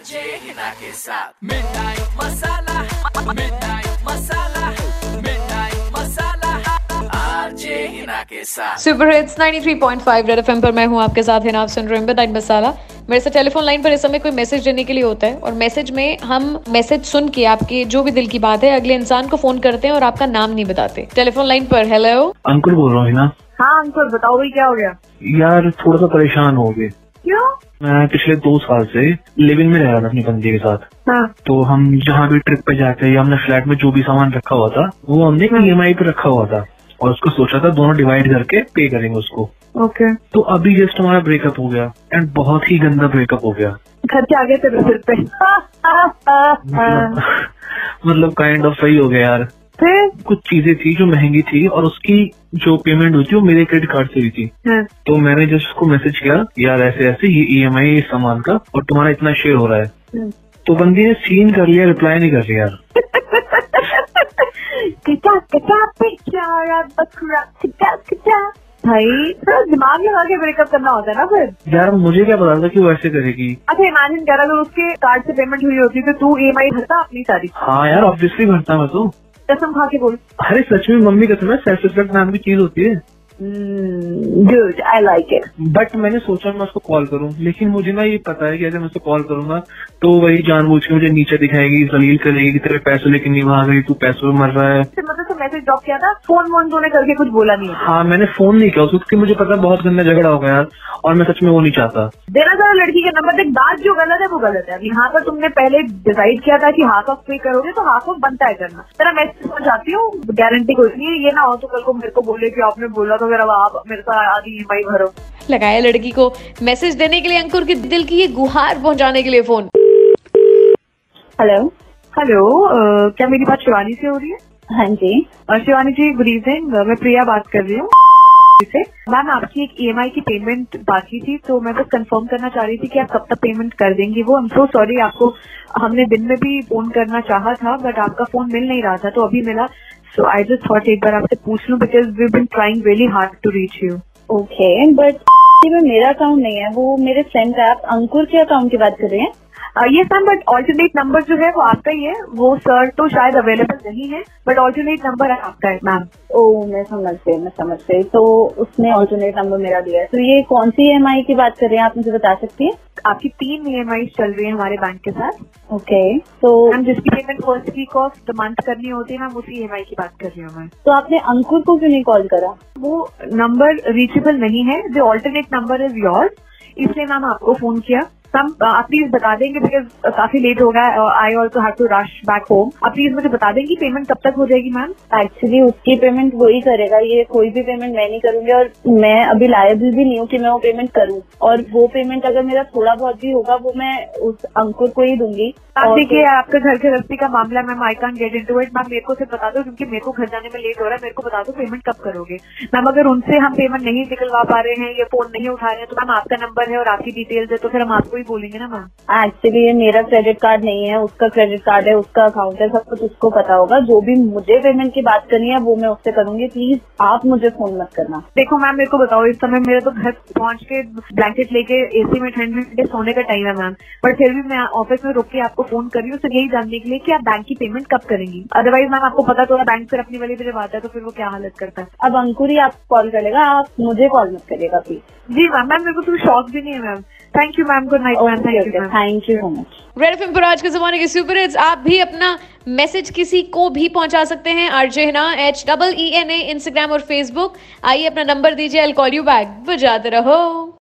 RJ Hina के साथ midnight masala midnight masala midnight masala RJ Hina के साथ सुपर हिट्स 93.5 रेड एफएम पर मैं हूँ आपके साथ हिना आप सुन रहे हैं मिडनाइट मसाला मेरे से टेलीफोन लाइन पर इस समय कोई मैसेज देने के लिए होता है और मैसेज में हम मैसेज सुन के आपके जो भी दिल की बात है अगले इंसान को फ़ोन करते हैं और आपका नाम नहीं बताते। टेलीफोन लाइन पर हेलो अंकुल बोल रहा हूँ ना हाँ अंकुर बताओ भाई क्या हो गया? यार थोड़ा सा परेशान हो गए। क्यों? मैं पिछले दो साल से लिविंग में रह रहा था अपनी बंदी के साथ। हाँ। तो हम जहाँ भी ट्रिप पे जाते या हमने फ्लैट में जो भी सामान रखा हुआ था वो हमने ई पे रखा हुआ था और उसको सोचा था दोनों डिवाइड करके पे करेंगे उसको। ओके तो अभी जस्ट हमारा ब्रेकअप हो गया एंड बहुत ही गंदा ब्रेकअप हो गया। खर्चे आ गए तेरे सिर पे। मतलब मतलब काइंड ऑफ़ सही हो गया यार। फिर कुछ चीज़ें थी जो महँगी थी और उसकी जो पेमेंट हुई थी वो मेरे क्रेडिट कार्ड से हुई थी। हाँ, तो मैंने जस्ट उसको मैसेज किया यार ऐसे ऐसे ये ई एम आई सामान का और तुम्हारा इतना शेयर हो रहा है। हम्म। तो बंदी ने सीन कर लिया रिप्लाई नहीं कर रही यार। भाई थोड़ा दिमाग लगा के ब्रेकअप करना होता है ना फिर। यार मुझे क्या पता था कि वो ऐसे करेगी। अच्छा इमेजिन कर अगर उसके कार्ड से पेमेंट हुई होती तो तू ई एम आई भरता अपनी सारी। हाँ यार ऑब्वियसली भरता मैं तो। कसम खा के बोल। अरे सच में मम्मी कसम है सेल्फ रिस्पेक्ट नाम की चीज़ होती है। Good I like it but मैंने सोचा मैं उसको कॉल करूँ लेकिन मुझे ना ये पता है कि अगर मैं उसको कॉल करूँगा तो वही जानबूझ के मुझे नीचे दिखाएगी जलील करेगी कि तेरे पैसे लेके नहीं वहाँ गई तू पैसों में मर रहा है। मतलब तो मैसेज ड्रॉप किया था फ़ोन वोन तूने करके कुछ बोला नहीं हाँ। मैंने फ़ोन नहीं किया उसको क्योंकि मुझे पता है बहुत गंदा झगड़ा होगा यार और मैं सच में वो नहीं चाहता। देना जरा लड़की के नंबर देख बात जो गलत है वो गलत है। यहाँ पर तुमने पहले डिसाइड किया था कि हाफ़ ऑफ़ पे करोगे तो हाफ़ ऑफ़ बनता है करना। तेरा मैसेज समझ आती हूँ गारंटी कोई नहीं है ये ना हो तो कल को मेरे को बोले की आपने बोला तो अब आप मेरे साथ आधी ई भरो। लगाया लड़की को। मैसेज देने के लिए अंकुर के दिल की ये गुहार पहुँचाने के लिए फ़ोन हेलो हेलो क्या मेरी बात शिवानी से हो रही है? हाँ जी। अ, शिवानी जी गुड इवनिंग मैं प्रिया बात कर रही हूँ। मैम आपकी एक ईएमआई की पेमेंट बाकी थी तो मैं बस कंफर्म करना चाह रही थी कि आप कब तक पेमेंट कर देंगी वो। आई एम सो सॉरी आपको हमने दिन में भी फ़ोन करना चाहा था बट आपका फ़ोन मिल नहीं रहा था तो अभी मिला। सो आई जस्ट थॉट एक बार आपसे पूछ लूँ because we been trying really hard to reach you okay but में मेरा अकाउंट नहीं है वो मेरे फ्रेंड है आप अंकुर के अकाउंट की बात कर रहे हैं? ये मैम बट ऑल्टरनेट नंबर जो है वो आपका ही है। वो सर तो शायद अवेलेबल नहीं है बट ऑल्टरनेट नंबर आपका है मैम ओ मैं समझ गई मैं समझ गई। तो उसने ऑल्टरनेट नंबर मेरा दिया है। तो ये कौन सी ई की बात कर रहे हैं आप मुझे बता सकती हैं? आपकी तीन ई चल रही है हमारे बैंक के साथ। ओके तो मैम जिसकी payment first week of the month करनी होती है मैम उसी ई की बात कर रही हूँ मैं। तो आपने अंकुर को क्यों नहीं कॉल करा? वो नंबर रीचेबल नहीं है। जो ऑल्टरनेट नंबर इज़ योर इसलिए मैम आपको फ़ोन किया। मैम आप प्लीज़ बता देंगे बिकॉज़ काफ़ी लेट हो गया I also have to rush back home आप प्लीज़ मुझे बता देंगे पेमेंट कब तक हो जाएगी मैम एक्चुअली उसकी पेमेंट वही करेगा। ये कोई भी पेमेंट मैं नहीं करूँगी और मैं अभी लायबल भी नहीं हूँ कि मैं वो पेमेंट करूँ। और वो पेमेंट अगर मेरा थोड़ा बहुत भी होगा वो मैं उस अंकुर को ही दूँगी। आप देखिए आपका घर के रस्ती का मामला ma'am I can't get into it ma'am मेरे को सिर्फ़ बता दो क्योंकि मेरे को घर जाने में लेट हो रहा है। मेरे को बता दो पेमेंट कब करोगे। मैम अगर उनसे हम पेमेंट नहीं निकलवा पा रहे हैं या फ़ोन नहीं उठा रहे हैं तो मैम आपका नंबर है और आपकी डिटेल्स है तो फिर हम आपको ही बोलेंगे ना मैम? एक्चुअली ये मेरा क्रेडिट कार्ड नहीं है उसका क्रेडिट कार्ड है उसका अकाउंट है सब कुछ उसको पता होगा। जो भी मुझे पेमेंट की बात करनी है वो मैं उससे करूँगी। प्लीज़ आप मुझे फ़ोन मत करना। देखो मैम मेरे को बताओ इस समय मेरे तो घर पहुँच के ब्लैंकेट लेके एसी में ठंड में सोने का टाइम है मैम। बट फिर भी मैं ऑफ़िस में रुक के आपको फ़ोन कर रही हूँ सिर्फ़ यही जानने के लिए कि आप बैंक की पेमेंट कब करेंगी। अदरवाइज़ मैम आपको पता तो है बैंक फिर अपनी वाली तरफ़ आता है तो फिर वो क्या हालत करता है। अब अंकुर ही आपको कॉल करेगा आप मुझे कॉल मत करिएगा प्लीज़ जी मैम मैम मेरे को तो शौक भी नहीं है ma'am. Thank you ma'am good night ma'am thank you thank you so much red FM पर आज के जमाने के सुपर हिट्स आप भी अपना मैसेज किसी को भी पहुँचा सकते हैं। RJ Hina H double E N A Instagram और फेसबुक आइए अपना नंबर दीजिए आई कॉल यू बैक बजाते रहो।